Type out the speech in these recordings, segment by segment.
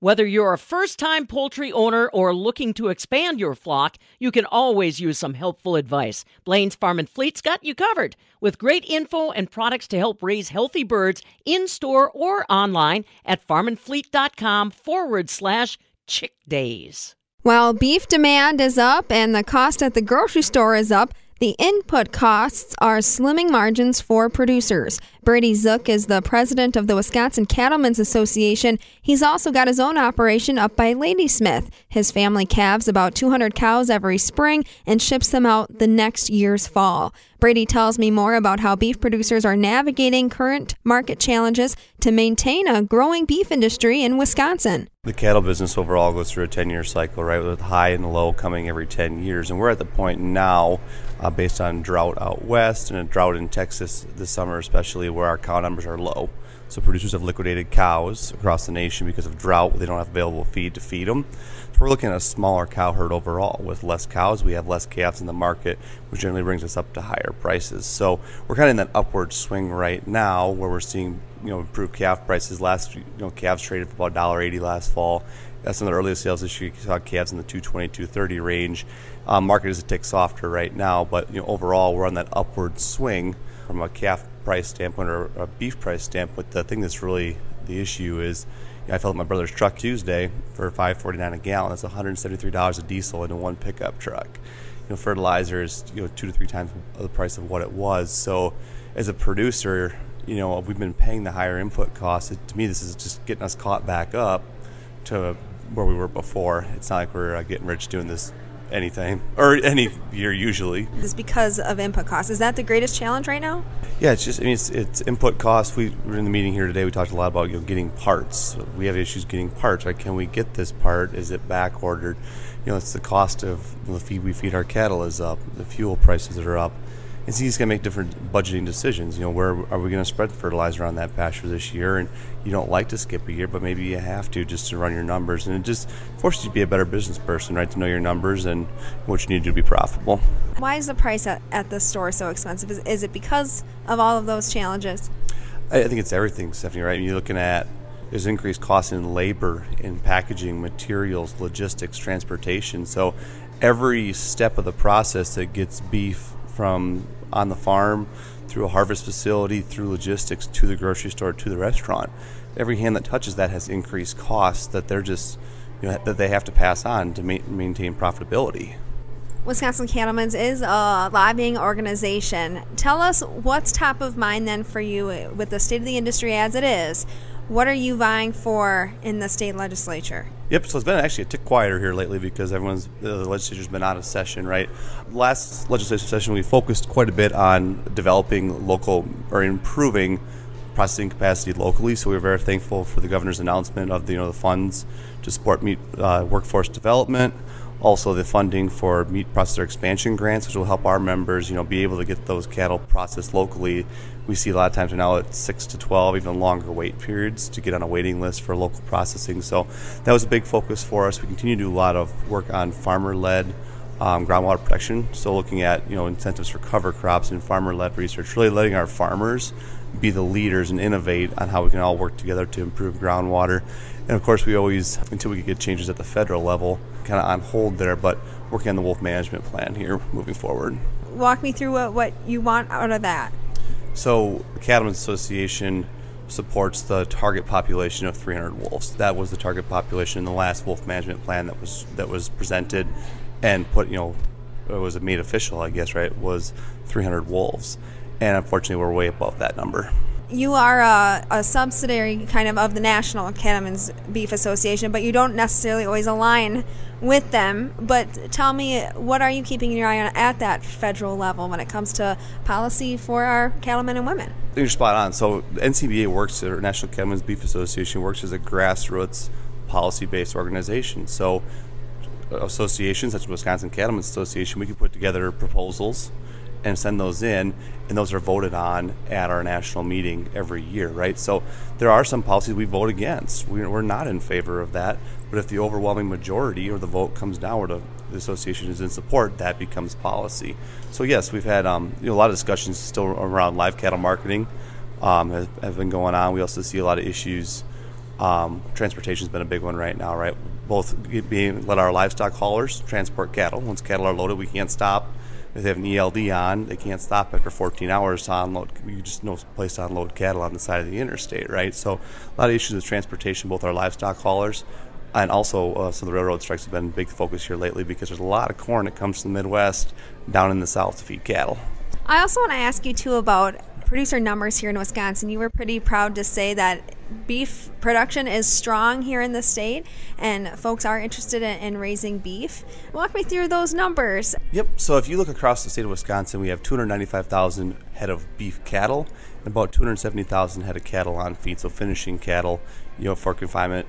Whether you're a first time poultry owner or looking to expand your flock, you can always use some helpful advice. Blaine's Farm and Fleet's got you covered with great info and products to help raise healthy birds in store or online at farmandfleet.com forward slash chick days. While beef demand is up and the cost at the grocery store is up, the input costs are slimming margins for producers. Brady Zook is the president of the Wisconsin Cattlemen's Association. He's also got his own operation up by Ladysmith. His family calves about 200 cows every spring and ships them out the next year's fall. Brady tells me more about how beef producers are navigating current market challenges to maintain a growing beef industry in Wisconsin. The cattle business overall goes through a 10 year cycle, right, with high and low coming every 10 years. And we're at the point now, uh, based on drought out west and a drought in Texas this summer, especially, where our cow numbers are low. So producers have liquidated cows across the nation because of drought. They don't have available feed to feed them. So we're looking at a smaller cow herd overall. With less cows, we have less calves in the market, which generally brings us up to higher prices. So we're kind of in that upward swing right now, where we're seeing you know improved calf prices. Last you know calves traded for about $1.80 last fall. That's some of the earliest sales this year. You saw calves in the 220, 230 range. Um, market is a tick softer right now, but you know overall we're on that upward swing from a calf price standpoint or a beef price standpoint, the thing that's really the issue is I filled up my brother's truck Tuesday for five forty nine a gallon. That's one hundred seventy three dollars of diesel into one pickup truck. You know, fertilizer is you know two to three times the price of what it was. So, as a producer, you know we've been paying the higher input costs. It, to me, this is just getting us caught back up to where we were before. It's not like we're uh, getting rich doing this anything or any year usually. Is because of input costs. Is that the greatest challenge right now? Yeah, it's just I mean it's, it's input costs. We were in the meeting here today. We talked a lot about you know getting parts. We have issues getting parts. Right? Can we get this part? Is it back ordered? You know, it's the cost of the feed we feed our cattle is up. The fuel prices are up and he's going to make different budgeting decisions. You know, where are we going to spread fertilizer on that pasture this year? And you don't like to skip a year, but maybe you have to just to run your numbers. And it just forces you to be a better business person, right? To know your numbers and what you need to do to be profitable. Why is the price at, at the store so expensive? Is, is it because of all of those challenges? I, I think it's everything, Stephanie, right? I mean, You're looking at there's increased costs in labor, in packaging, materials, logistics, transportation. So every step of the process that gets beef from on the farm, through a harvest facility, through logistics to the grocery store to the restaurant. Every hand that touches that has increased costs that they're just you know, that they have to pass on to ma- maintain profitability. Wisconsin Cattlemen's is a lobbying organization. Tell us what's top of mind then for you with the state of the industry as it is. What are you vying for in the state legislature? Yep, so it's been actually a tick quieter here lately because everyone's the legislature's been out of session, right? Last legislative session, we focused quite a bit on developing local or improving processing capacity locally. So we were very thankful for the governor's announcement of the you know the funds to support meat uh, workforce development also the funding for meat processor expansion grants, which will help our members, you know, be able to get those cattle processed locally. We see a lot of times now it's six to twelve, even longer wait periods to get on a waiting list for local processing. So that was a big focus for us. We continue to do a lot of work on farmer-led um, groundwater protection. So looking at you know incentives for cover crops and farmer-led research, really letting our farmers be the leaders and innovate on how we can all work together to improve groundwater. And of course, we always, until we get changes at the federal level, kind of on hold there, but working on the wolf management plan here moving forward. Walk me through what, what you want out of that. So, the Cattlemen's Association supports the target population of 300 wolves. That was the target population in the last wolf management plan that was that was presented and put, you know, it was made official, I guess, right? Was 300 wolves, and unfortunately, we're way above that number you are a, a, subsidiary kind of of the National Cattlemen's Beef Association, but you don't necessarily always align with them. But tell me, what are you keeping your eye on at that federal level when it comes to policy for our cattlemen and women? You're spot on. So NCBA works, or National Cattlemen's Beef Association works as a grassroots policy-based organization. So uh, associations such as Wisconsin Cattlemen's Association, we can put together proposals and send those in, and those are voted on at our national meeting every year, right? So there are some policies we vote against. We're not in favor of that, but if the overwhelming majority or the vote comes down where the, association is in support, that becomes policy. So yes, we've had um, you know, a lot of discussions still around live cattle marketing um, have, have been going on. We also see a lot of issues Um, transportation's been a big one right now, right? Both being let our livestock haulers transport cattle. Once cattle are loaded, we can't stop. If they have an ELD on, they can't stop after 14 hours to unload. You just no place to unload cattle on the side of the interstate, right? So a lot of issues with transportation, both our livestock haulers and also uh, some of the railroad strikes have been a big focus here lately because there's a lot of corn that comes from the Midwest down in the South to feed cattle. I also want to ask you too about producer numbers here in Wisconsin. You were pretty proud to say that beef production is strong here in the state and folks are interested in, in, raising beef. Walk me through those numbers. Yep. So if you look across the state of Wisconsin, we have 295,000 head of beef cattle and about 270,000 head of cattle on feed, so finishing cattle, you know, for confinement.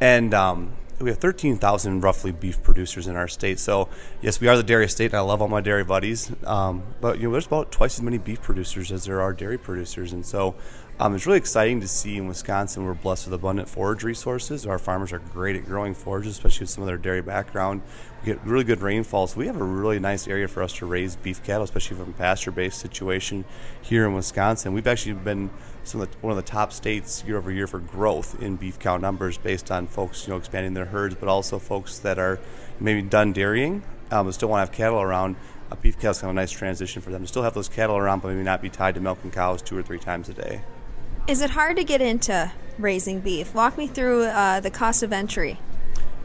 And um, we have 13,000 roughly beef producers in our state. So, yes, we are the dairy state, and I love all my dairy buddies. Um, but, you know, there's about twice as many beef producers as there are dairy producers. And so um, it's really exciting to see in Wisconsin we're blessed with abundant forage resources. Our farmers are great at growing forages, especially with some of their dairy background. We get really good rainfall, so we have a really nice area for us to raise beef cattle, especially from a pasture-based situation here in Wisconsin. We've actually been of the, one of the top states year over year for growth in beef cow numbers, based on folks you know expanding their herds, but also folks that are maybe done dairying um, but still want to have cattle around. A beef cattle is kind of a nice transition for them to still have those cattle around, but maybe not be tied to milking cows two or three times a day. Is it hard to get into raising beef? Walk me through uh, the cost of entry.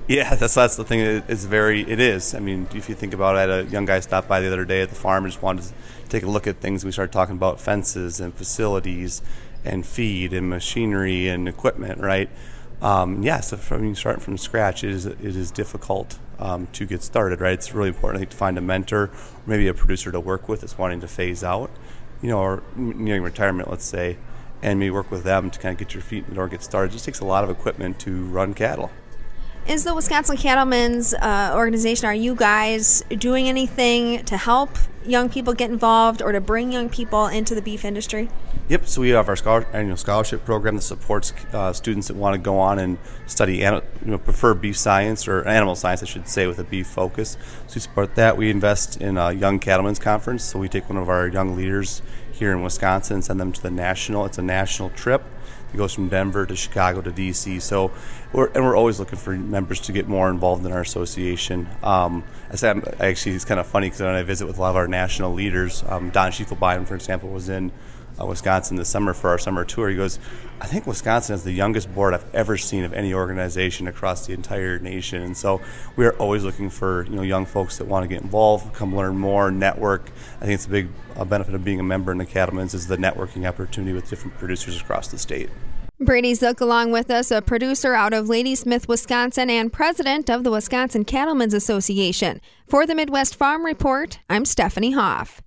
Yeah, that's that's the thing. It's very it is. I mean, if you think about it, a young guy stopped by the other day at the farm and just wanted to take a look at things. We started talking about fences and facilities and feed and machinery and equipment, right? Um, yeah, so from you from scratch, it is it is difficult um, to get started, right? It's really important, I think, to find a mentor, or maybe a producer to work with that's wanting to phase out, you know, or nearing retirement, let's say and maybe work with them to kind of get your feet in the door, get started. It just takes a lot of equipment to run cattle. Is the Wisconsin Cattlemen's uh, organization, are you guys doing anything to help young people get involved or to bring young people into the beef industry? Yep, so we have our scholar- annual scholarship program that supports uh, students that want to go on and study, you know, prefer beef science or animal science, I should say, with a beef focus. So we support that. We invest in a Young Cattlemen's Conference, so we take one of our young leaders here in Wisconsin and send them to the national. It's a national trip. It goes from Denver to Chicago to DC. So, we're, and we're always looking for members to get more involved in our association. Um, I said, actually, it's kind of funny because when I visit with a lot of our national leaders, um, Don Schiefelbein, for example, was in uh, Wisconsin this summer for our summer tour. He goes, I think Wisconsin is the youngest board I've ever seen of any organization across the entire nation. And so we are always looking for you know young folks that want to get involved, come learn more, network. I think it's a big uh, benefit of being a member in the Cattlemen's is the networking opportunity with different producers across the state. Brady Zook along with us, a producer out of Ladysmith, Wisconsin, and president of the Wisconsin Cattlemen's Association. For the Midwest Farm Report, I'm Stephanie Hoff.